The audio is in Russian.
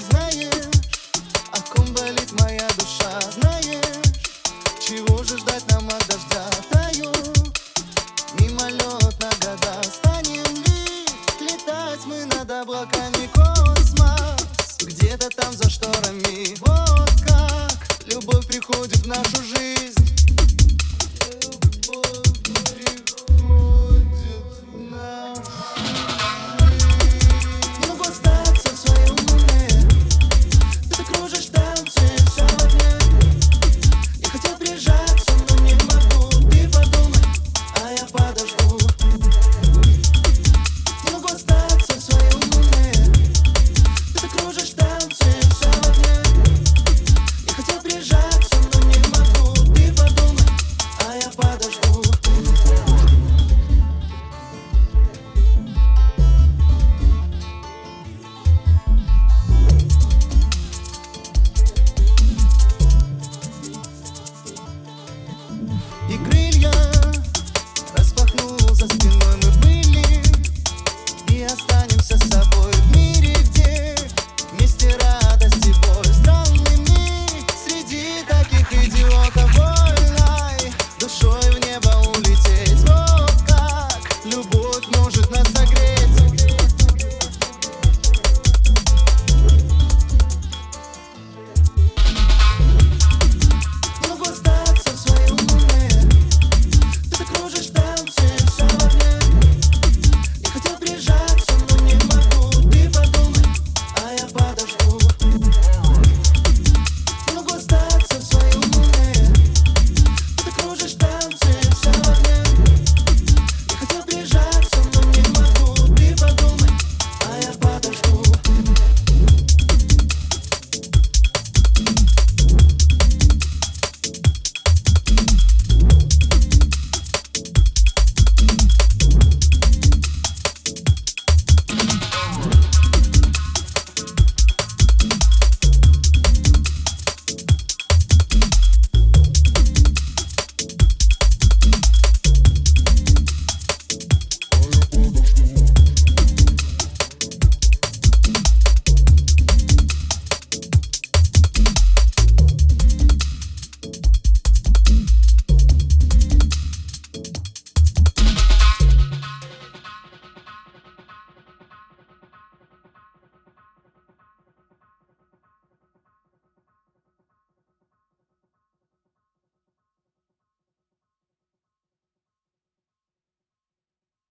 Знаешь, а ком болит моя душа. Знаешь, чего же ждать нам от дождя? Таю, мимолет на года. Станем ли летать мы над облаками Космос, где-то там за шторами. Вот как любовь приходит в нашу жизнь.